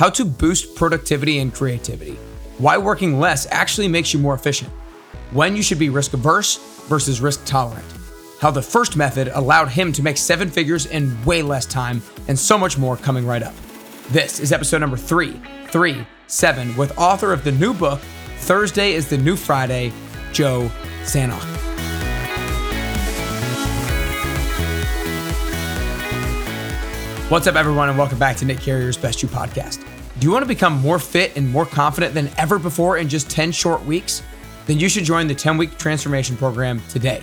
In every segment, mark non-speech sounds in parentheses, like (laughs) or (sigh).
how to boost productivity and creativity, why working less actually makes you more efficient, when you should be risk averse versus risk tolerant, how the first method allowed him to make seven figures in way less time, and so much more coming right up. This is episode number three, three, seven, with author of the new book, Thursday is the New Friday, Joe Sanok. What's up, everyone, and welcome back to Nick Carrier's Best You podcast. Do you want to become more fit and more confident than ever before in just 10 short weeks? Then you should join the 10 week transformation program today.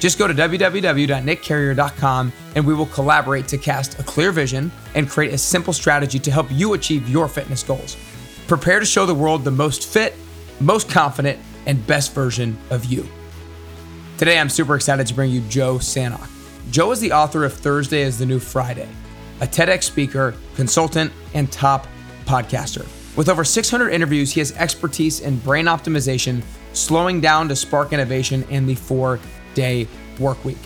Just go to www.nickcarrier.com and we will collaborate to cast a clear vision and create a simple strategy to help you achieve your fitness goals. Prepare to show the world the most fit, most confident, and best version of you. Today, I'm super excited to bring you Joe Sanok. Joe is the author of Thursday is the New Friday a TEDx speaker, consultant, and top podcaster. With over 600 interviews, he has expertise in brain optimization, slowing down to spark innovation, and the four day work week.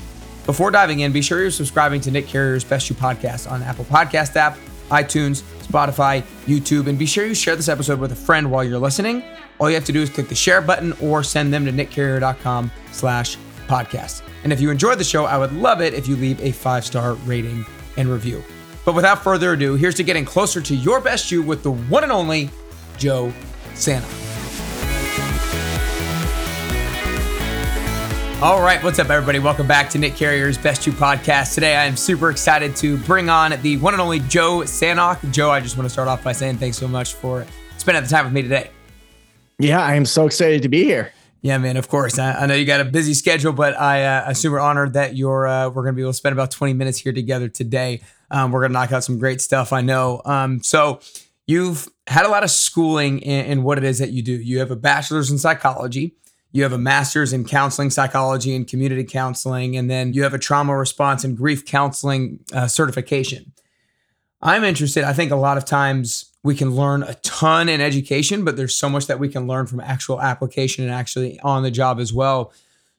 Before diving in, be sure you're subscribing to Nick Carrier's Best You podcast on Apple Podcast app, iTunes, Spotify, YouTube, and be sure you share this episode with a friend while you're listening. All you have to do is click the share button or send them to nickcarrier.com slash podcast. And if you enjoyed the show, I would love it if you leave a five-star rating and review. But without further ado, here's to getting closer to your best you with the one and only Joe Sanok. All right, what's up, everybody? Welcome back to Nick Carrier's Best You podcast. Today, I am super excited to bring on the one and only Joe Sanok. Joe, I just want to start off by saying thanks so much for spending the time with me today. Yeah, I am so excited to be here. Yeah, man. Of course, I, I know you got a busy schedule, but I, uh, I'm super honored that you're. Uh, we're going to be able to spend about 20 minutes here together today. Um, we're going to knock out some great stuff, I know. Um, so you've had a lot of schooling in, in, what it is that you do. You have a bachelor's in psychology. You have a master's in counseling psychology and community counseling, and then you have a trauma response and grief counseling uh, certification. I'm interested. I think a lot of times we can learn a ton in education, but there's so much that we can learn from actual application and actually on the job as well.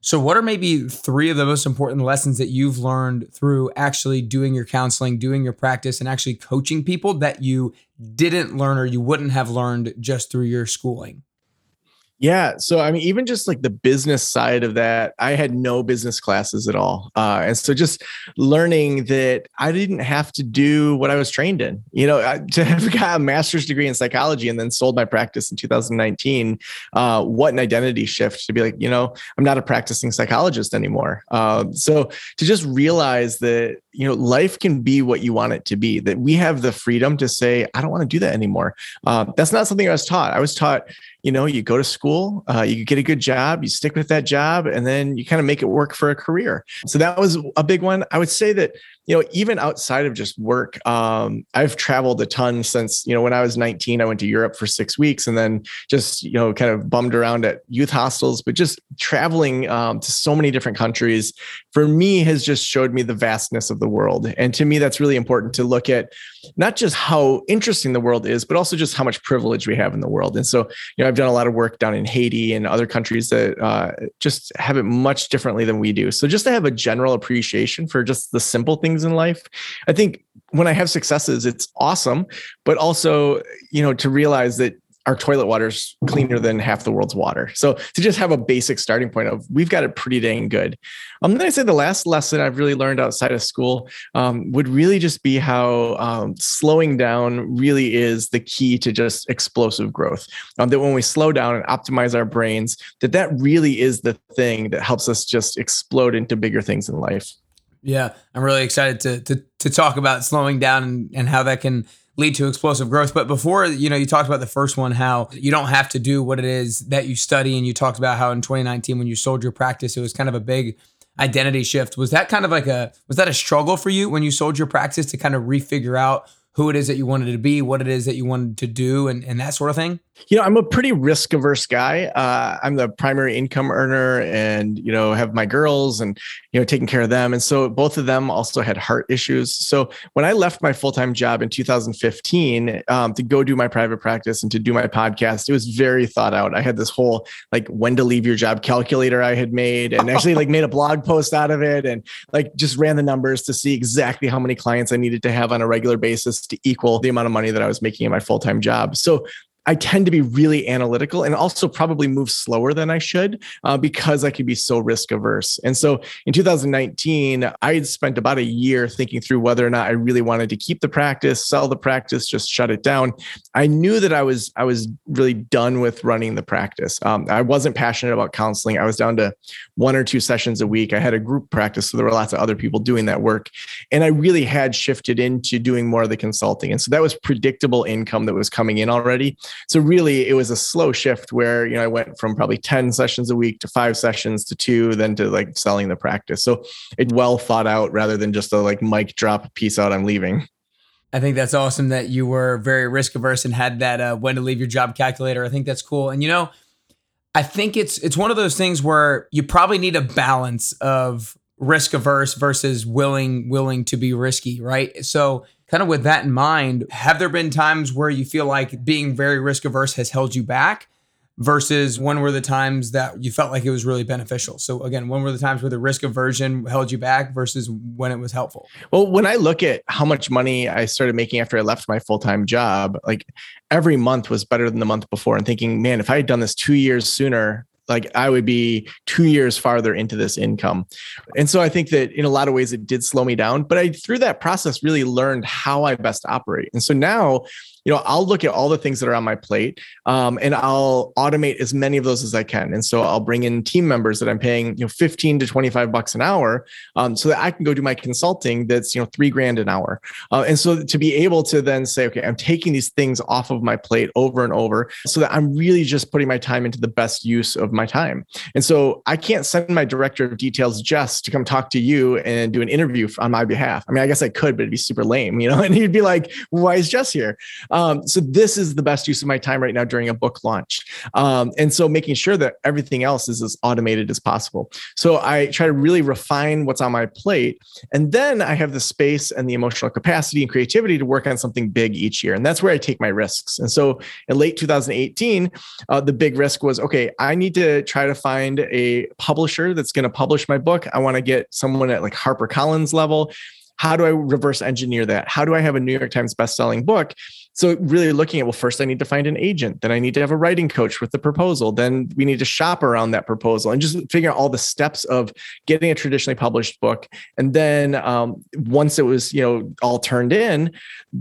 So, what are maybe three of the most important lessons that you've learned through actually doing your counseling, doing your practice, and actually coaching people that you didn't learn or you wouldn't have learned just through your schooling? Yeah. So, I mean, even just like the business side of that, I had no business classes at all. Uh, and so just learning that I didn't have to do what I was trained in, you know, I, to have (laughs) got a master's degree in psychology and then sold my practice in 2019, uh, what an identity shift to be like, you know, I'm not a practicing psychologist anymore. Uh, so to just realize that, you know, life can be what you want it to be, that we have the freedom to say, I don't want to do that anymore. Uh, that's not something I was taught. I was taught, you know, you go to school, uh, you get a good job, you stick with that job, and then you kind of make it work for a career. So that was a big one. I would say that you know, even outside of just work, um, I've traveled a ton since, you know, when I was 19, I went to Europe for six weeks and then just, you know, kind of bummed around at youth hostels, but just traveling um, to so many different countries for me has just showed me the vastness of the world. And to me, that's really important to look at not just how interesting the world is, but also just how much privilege we have in the world. And so, you know, I've done a lot of work down in Haiti and other countries that uh, just have it much differently than we do. So just to have a general appreciation for just the simple things things in life. I think when I have successes, it's awesome, but also, you know, to realize that our toilet water's cleaner than half the world's water. So to just have a basic starting point of we've got it pretty dang good. Um, then I say the last lesson I've really learned outside of school um, would really just be how um, slowing down really is the key to just explosive growth. Um, that when we slow down and optimize our brains, that that really is the thing that helps us just explode into bigger things in life. Yeah, I'm really excited to to to talk about slowing down and, and how that can lead to explosive growth. But before, you know, you talked about the first one, how you don't have to do what it is that you study, and you talked about how in 2019 when you sold your practice, it was kind of a big identity shift. Was that kind of like a was that a struggle for you when you sold your practice to kind of refigure out who it is that you wanted to be, what it is that you wanted to do, and, and that sort of thing? You know, I'm a pretty risk averse guy. Uh, I'm the primary income earner and, you know, have my girls and, you know, taking care of them. And so both of them also had heart issues. So when I left my full time job in 2015 um, to go do my private practice and to do my podcast, it was very thought out. I had this whole like when to leave your job calculator I had made and actually like made a blog post out of it and like just ran the numbers to see exactly how many clients I needed to have on a regular basis to equal the amount of money that I was making in my full time job. So I tend to be really analytical and also probably move slower than I should uh, because I can be so risk averse. And so in 2019, I had spent about a year thinking through whether or not I really wanted to keep the practice, sell the practice, just shut it down. I knew that I was I was really done with running the practice. Um, I wasn't passionate about counseling. I was down to one or two sessions a week. I had a group practice, so there were lots of other people doing that work, and I really had shifted into doing more of the consulting. And so that was predictable income that was coming in already. So really, it was a slow shift where you know I went from probably ten sessions a week to five sessions to two, then to like selling the practice. So it well thought out rather than just a like mic drop piece out. I'm leaving. I think that's awesome that you were very risk averse and had that uh, when to leave your job calculator. I think that's cool. And you know, I think it's it's one of those things where you probably need a balance of risk averse versus willing willing to be risky, right? So kind of with that in mind, have there been times where you feel like being very risk averse has held you back? Versus when were the times that you felt like it was really beneficial? So again, when were the times where the risk aversion held you back versus when it was helpful? Well, when I look at how much money I started making after I left my full-time job, like every month was better than the month before and thinking, man, if I had done this 2 years sooner, like I would be two years farther into this income. And so I think that in a lot of ways it did slow me down, but I through that process really learned how I best operate. And so now you know, I'll look at all the things that are on my plate um, and I'll automate as many of those as I can. And so I'll bring in team members that I'm paying, you know, 15 to 25 bucks an hour um, so that I can go do my consulting that's, you know, three grand an hour. Uh, and so to be able to then say, okay, I'm taking these things off of my plate over and over so that I'm really just putting my time into the best use of my time. And so I can't send my director of details just to come talk to you and do an interview on my behalf. I mean, I guess I could, but it'd be super lame, you know, (laughs) and he'd be like, why is Jess here? So this is the best use of my time right now during a book launch. Um, and so making sure that everything else is as automated as possible. So I try to really refine what's on my plate. And then I have the space and the emotional capacity and creativity to work on something big each year. And that's where I take my risks. And so in late 2018, uh, the big risk was okay, I need to try to find a publisher that's going to publish my book. I want to get someone at like HarperCollins level how do I reverse engineer that? How do I have a New York Times best-selling book? So really looking at well, first I need to find an agent, then I need to have a writing coach with the proposal, then we need to shop around that proposal and just figure out all the steps of getting a traditionally published book. And then um, once it was you know all turned in,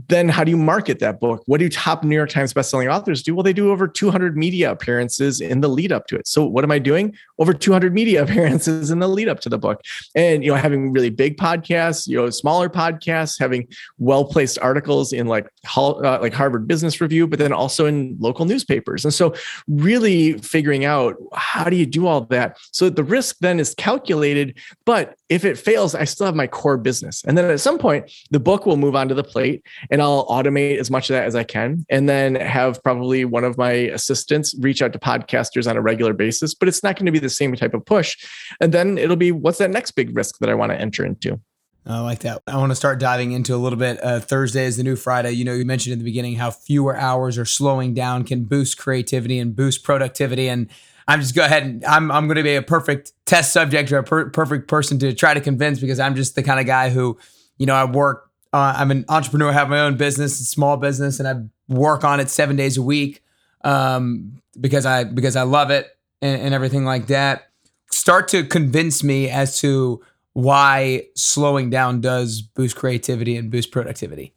then how do you market that book? What do top New York Times bestselling authors do? Well, they do over 200 media appearances in the lead up to it. So what am I doing? Over 200 media (laughs) appearances in the lead up to the book, and you know having really big podcasts, you know smaller podcasts, having well placed articles in like uh, like Harvard Business Review, but then also in local newspapers. And so, really figuring out how do you do all that so the risk then is calculated. But if it fails, I still have my core business. And then at some point, the book will move onto the plate, and I'll automate as much of that as I can, and then have probably one of my assistants reach out to podcasters on a regular basis. But it's not going to be the same type of push. And then it'll be what's that next big risk that I want to enter into. I like that. I want to start diving into a little bit. Uh, Thursday is the new Friday. You know, you mentioned in the beginning how fewer hours or slowing down can boost creativity and boost productivity. And I'm just go ahead and I'm I'm going to be a perfect test subject or a per- perfect person to try to convince because I'm just the kind of guy who, you know, I work. Uh, I'm an entrepreneur, have my own business, small business, and I work on it seven days a week um, because I because I love it and, and everything like that. Start to convince me as to why slowing down does boost creativity and boost productivity.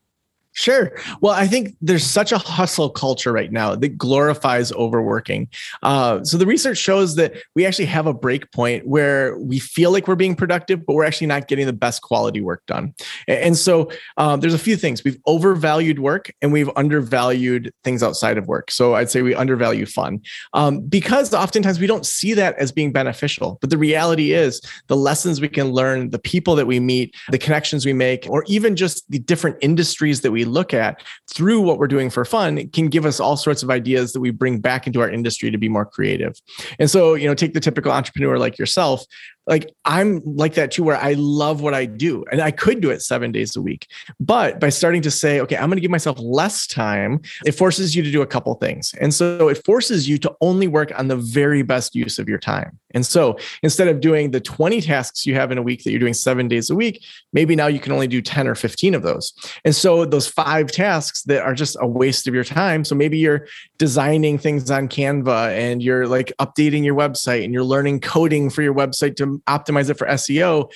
Sure. Well, I think there's such a hustle culture right now that glorifies overworking. Uh, so the research shows that we actually have a break point where we feel like we're being productive, but we're actually not getting the best quality work done. And so um, there's a few things we've overvalued work and we've undervalued things outside of work. So I'd say we undervalue fun um, because oftentimes we don't see that as being beneficial. But the reality is the lessons we can learn, the people that we meet, the connections we make, or even just the different industries that we look at through what we're doing for fun can give us all sorts of ideas that we bring back into our industry to be more creative. And so, you know, take the typical entrepreneur like yourself like I'm like that too, where I love what I do and I could do it seven days a week. But by starting to say, okay, I'm going to give myself less time, it forces you to do a couple things. And so it forces you to only work on the very best use of your time. And so instead of doing the 20 tasks you have in a week that you're doing seven days a week, maybe now you can only do 10 or 15 of those. And so those five tasks that are just a waste of your time. So maybe you're designing things on Canva and you're like updating your website and you're learning coding for your website to optimize it for SEO.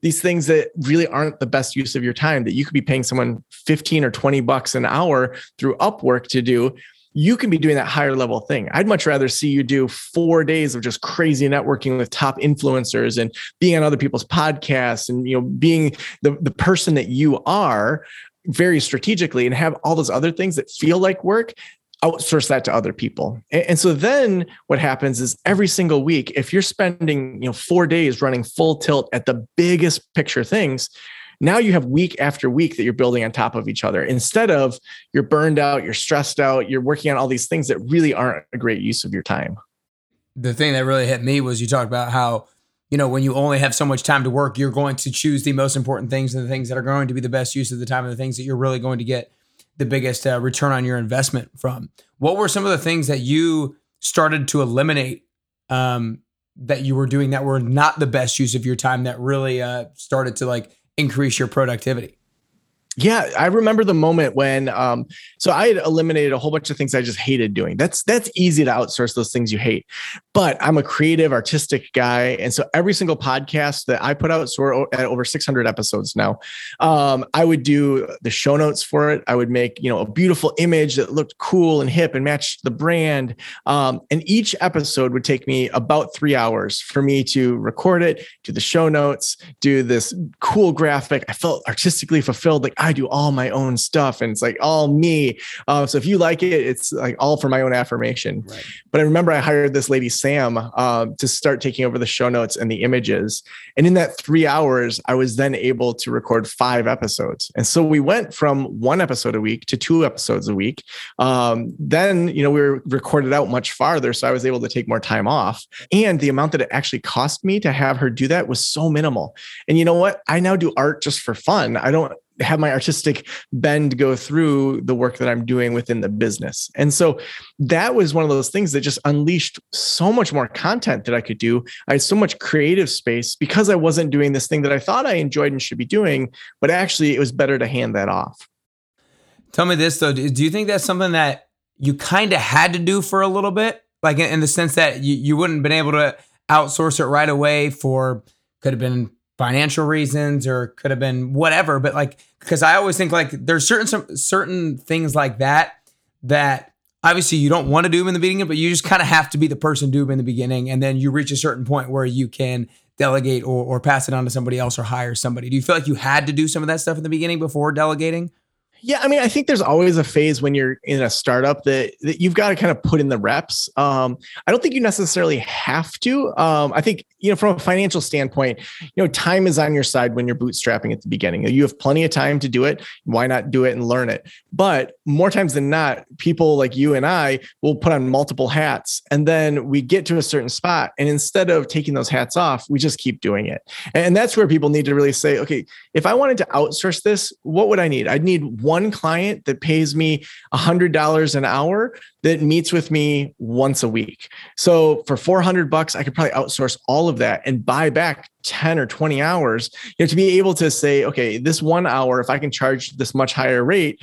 These things that really aren't the best use of your time that you could be paying someone 15 or 20 bucks an hour through Upwork to do you can be doing that higher level thing. I'd much rather see you do four days of just crazy networking with top influencers and being on other people's podcasts and you know being the, the person that you are very strategically and have all those other things that feel like work outsource that to other people and, so then what happens is every single week if you're spending you know four days running full tilt at the biggest picture things now you have week after week that you're building on top of each other instead of you're burned out, you're stressed out, you're working on all these things that really aren't a great use of your time. The thing that really hit me was you talked about how, you know, when you only have so much time to work, you're going to choose the most important things and the things that are going to be the best use of the time and the things that you're really going to get the biggest uh, return on your investment from. What were some of the things that you started to eliminate um, that you were doing that were not the best use of your time that really uh, started to like increase your productivity? Yeah, I remember the moment when um, so I had eliminated a whole bunch of things I just hated doing. That's that's easy to outsource those things you hate. But I'm a creative, artistic guy, and so every single podcast that I put out, so we're at over 600 episodes now, um, I would do the show notes for it. I would make you know a beautiful image that looked cool and hip and matched the brand. Um, and each episode would take me about three hours for me to record it, do the show notes, do this cool graphic. I felt artistically fulfilled, like do all my own stuff and it's like all me. Uh, so if you like it, it's like all for my own affirmation. Right. But I remember I hired this lady, Sam, uh, to start taking over the show notes and the images. And in that three hours, I was then able to record five episodes. And so we went from one episode a week to two episodes a week. Um, then, you know, we were recorded out much farther. So I was able to take more time off. And the amount that it actually cost me to have her do that was so minimal. And you know what? I now do art just for fun. I don't have my artistic bend go through the work that I'm doing within the business. And so that was one of those things that just unleashed so much more content that I could do. I had so much creative space because I wasn't doing this thing that I thought I enjoyed and should be doing, but actually it was better to hand that off. Tell me this though, do you think that's something that you kind of had to do for a little bit? Like in, the sense that you, you wouldn't have been able to outsource it right away for could have been financial reasons or could have been whatever but like because i always think like there's certain some certain things like that that obviously you don't want to do them in the beginning but you just kind of have to be the person do them in the beginning and then you reach a certain point where you can delegate or, or pass it on to somebody else or hire somebody. Do you feel like you had to do some of that stuff in the beginning before delegating yeah, I mean, I think there's always a phase when you're in a startup that, that you've got to kind of put in the reps. Um, I don't think you necessarily have to. Um, I think you know, from a financial standpoint, you know, time is on your side when you're bootstrapping at the beginning. You have plenty of time to do it. Why not do it and learn it? But more times than not, people like you and I will put on multiple hats, and then we get to a certain spot, and instead of taking those hats off, we just keep doing it. And that's where people need to really say, okay, if I wanted to outsource this, what would I need? I'd need one client that pays me $100 an hour that meets with me once a week. So for 400 bucks, I could probably outsource all of that and buy back 10 or 20 hours. You know, to be able to say, okay, this one hour, if I can charge this much higher rate,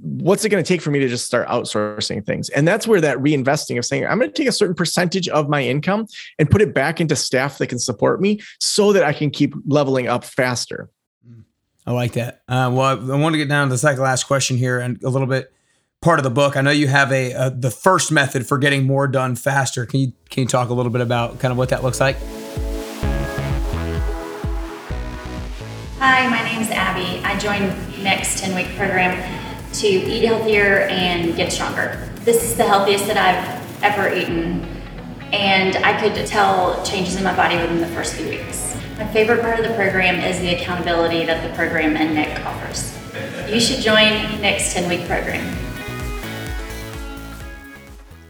what's it going to take for me to just start outsourcing things? And that's where that reinvesting of saying, I'm going to take a certain percentage of my income and put it back into staff that can support me so that I can keep leveling up faster. I like that. Uh, well, I, want to get down to the second last question here and a little bit part of the book. I know you have a, a, the first method for getting more done faster. Can you can you talk a little bit about kind of what that looks like? Hi, my name is Abby. I joined Nick's 10 week program to eat healthier and get stronger. This is the healthiest that I've ever eaten, and I could tell changes in my body within the first few weeks. My favorite part of the program is the accountability that the program and Nick offers. you should join Nick's 10 week program.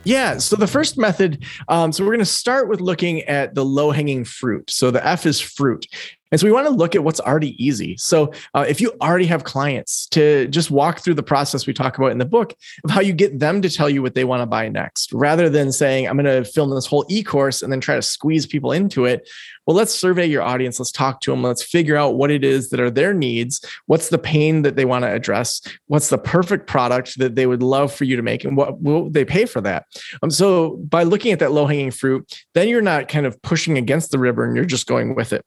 Yeah. So the first method, um, so we're going to start with looking at the low hanging fruit. So the F is fruit. And so we want to look at what's already easy. So uh, if you already have clients, to just walk through the process we talk about in the book of how you get them to tell you what they want to buy next, rather than saying, I'm going to film this whole e course and then try to squeeze people into it. Well, let's survey your audience. Let's talk to them. Let's figure out what it is that are their needs. What's the pain that they want to address? What's the perfect product that they would love for you to make? And what will they pay for that? Um, so by looking at that low hanging fruit, then you're not kind of pushing against the river and you're just going with it.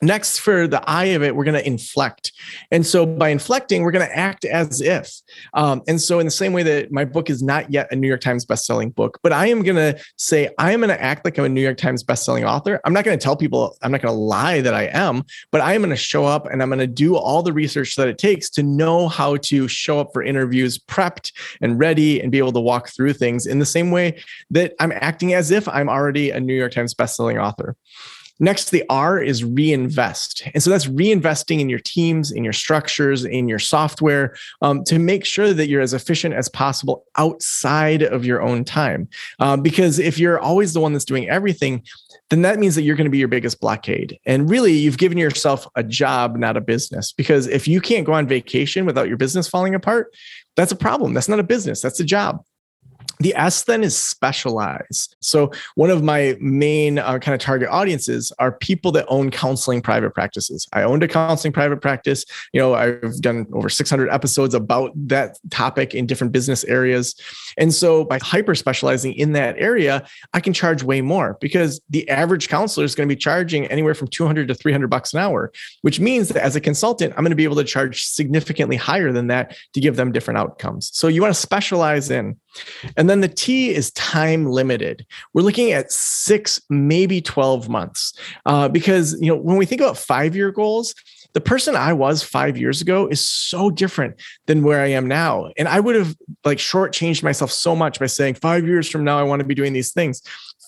Next, for the eye of it, we're going to inflect. And so by inflecting, we're going to act as if. Um, and so, in the same way that my book is not yet a New York Times bestselling book, but I am going to say, I am going to act like I'm a New York Times bestselling author. I'm not going to tell people, I'm not going to lie that I am, but I am going to show up and I'm going to do all the research that it takes to know how to show up for interviews prepped and ready and be able to walk through things in the same way that I'm acting as if I'm already a New York Times bestselling author. Next, the R is reinvest. And so that's reinvesting in your teams, in your structures, in your software um, to make sure that you're as efficient as possible outside of your own time. Uh, because if you're always the one that's doing everything, then that means that you're going to be your biggest blockade. And really, you've given yourself a job, not a business. Because if you can't go on vacation without your business falling apart, that's a problem. That's not a business, that's a job. The S then is specialized. So, one of my main uh, kind of target audiences are people that own counseling private practices. I owned a counseling private practice. You know, I've done over 600 episodes about that topic in different business areas. And so, by hyper specializing in that area, I can charge way more because the average counselor is going to be charging anywhere from 200 to 300 bucks an hour, which means that as a consultant, I'm going to be able to charge significantly higher than that to give them different outcomes. So, you want to specialize in. And then the T is time limited. We're looking at six, maybe 12 months. Uh, because, you know, when we think about five year goals, the person I was five years ago is so different than where I am now. And I would have like shortchanged myself so much by saying, five years from now, I want to be doing these things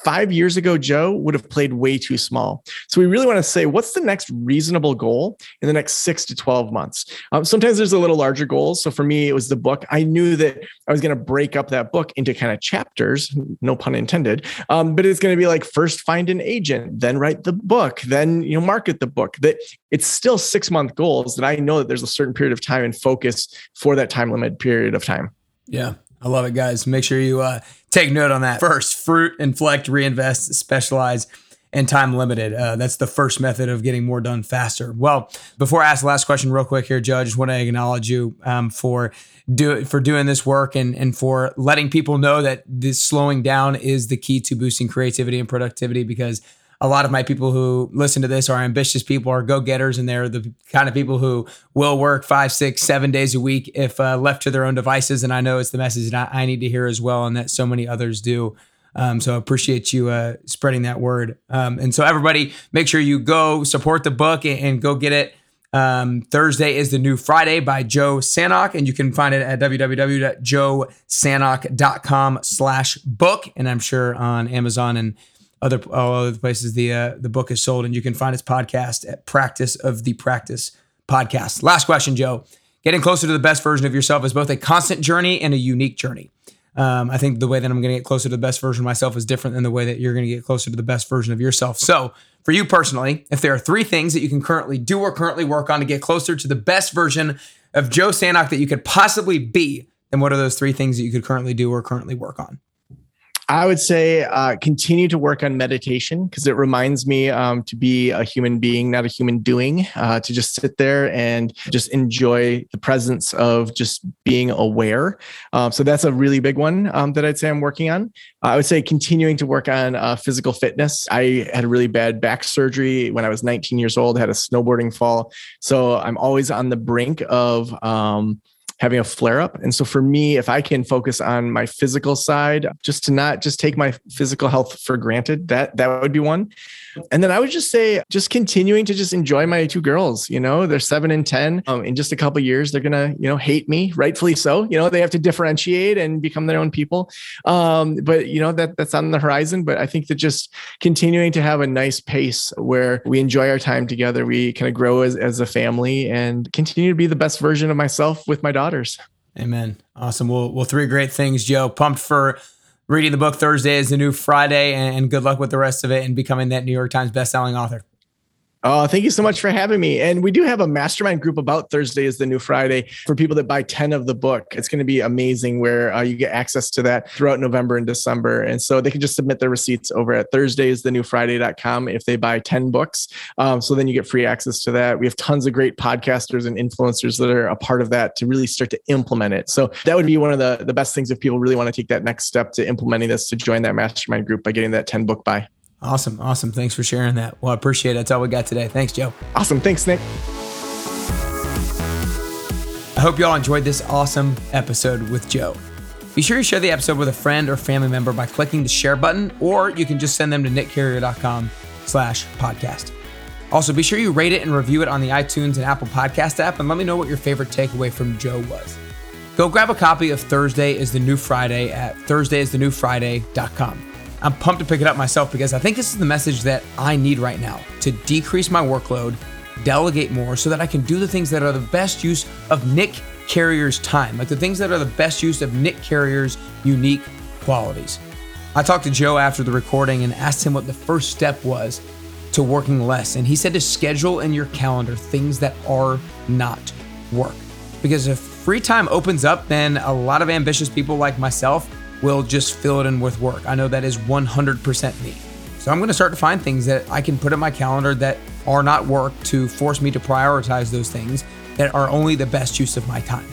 five years ago, Joe would have played way too small. So we really want to say, what's the next reasonable goal in the next six to 12 months? Um, sometimes there's a little larger goals. So for me, it was the book. I knew that I was going to break up that book into kind of chapters, no pun intended. Um, but it's going to be like first find an agent, then write the book, then you know market the book. That it's still six month goals that I know that there's a certain period of time and focus for that time limit period of time. Yeah. I love it, guys. Make sure you uh, take note on that. First, fruit, inflect, reinvest, specialize, and time limited. Uh, that's the first method of getting more done faster. Well, before I ask the last question, real quick here, Joe, I just want to acknowledge you um, for do for doing this work and and for letting people know that this slowing down is the key to boosting creativity and productivity because a lot of my people who listen to this are ambitious people, are go getters, and they're the kind of people who will work five, six, seven days a week if uh, left to their own devices. And I know it's the message that I, need to hear as well, and that so many others do. Um, so I appreciate you uh, spreading that word. Um, and so everybody, make sure you go support the book and, and go get it. Um, Thursday is the new Friday by Joe Sanok, and you can find it at www.joesanok.com slash book. And I'm sure on Amazon and other all other places the uh, the book is sold, and you can find its podcast at Practice of the Practice Podcast. Last question, Joe. Getting closer to the best version of yourself is both a constant journey and a unique journey. Um, I think the way that I'm going to get closer to the best version of myself is different than the way that you're going to get closer to the best version of yourself. So, for you personally, if there are three things that you can currently do or currently work on to get closer to the best version of Joe Sanok that you could possibly be, then what are those three things that you could currently do or currently work on? I would say uh, continue to work on meditation because it reminds me um, to be a human being, not a human doing, uh, to just sit there and just enjoy the presence of just being aware. Um, so that's a really big one um, that I'd say I'm working on. I would say continuing to work on uh, physical fitness. I had a really bad back surgery when I was 19 years old, had a snowboarding fall. So I'm always on the brink of, um, having a flare up. And so for me, if I can focus on my physical side, just to not just take my physical health for granted, that that would be one. And then I would just say, just continuing to just enjoy my two girls. You know, they're seven and 10. Um, in just a couple years, they're going to, you know, hate me, rightfully so. You know, they have to differentiate and become their own people. Um, but, you know, that that's on the horizon. But I think that just continuing to have a nice pace where we enjoy our time together, we kind of grow as, as a family and continue to be the best version of myself with my daughters. Amen. Awesome. Well, well, three great things, Joe. Pumped for reading the book Thursday is the new Friday, and good luck with the rest of it and becoming that New York Times bestselling author. Oh, thank you so much for having me. And we do have a mastermind group about Thursday is the new Friday for people that buy 10 of the book. It's going to be amazing where uh, you get access to that throughout November and December. And so they can just submit their receipts over at thursdaysthenewfriday.com if they buy 10 books. Um, so then you get free access to that. We have tons of great podcasters and influencers that are a part of that to really start to implement it. So that would be one of the, the best things if people really want to take that next step to implementing this to join that mastermind group by getting that 10 book buy. Awesome. Awesome. Thanks for sharing that. Well, I appreciate it. That's all we got today. Thanks, Joe. Awesome. Thanks, Nick. I hope you all enjoyed this awesome episode with Joe. Be sure you share the episode with a friend or family member by clicking the share button, or you can just send them to nickcarrier.com slash podcast. Also, be sure you rate it and review it on the iTunes and Apple Podcast app, and let me know what your favorite takeaway from Joe was. Go grab a copy of Thursday is the New Friday at thursdayisthenewfriday.com. I'm pumped to pick it up myself because I think this is the message that I need right now to decrease my workload, delegate more so that I can do the things that are the best use of Nick Carrier's time, like the things that are the best use of Nick Carrier's unique qualities. I talked to Joe after the recording and asked him what the first step was to working less. And he said to schedule in your calendar things that are not work. Because if free time opens up, then a lot of ambitious people like myself will just fill it in with work. I know that is 100% me. So I'm going to start to find things that I can put in my calendar that are not work to force me to prioritize those things that are only the best use of my time.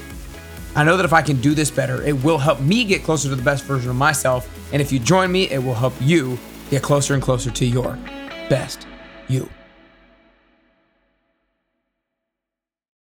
I know that if I can do this better, it will help me get closer to the best version of myself. And if you join me, it will help you get closer and closer to your best you.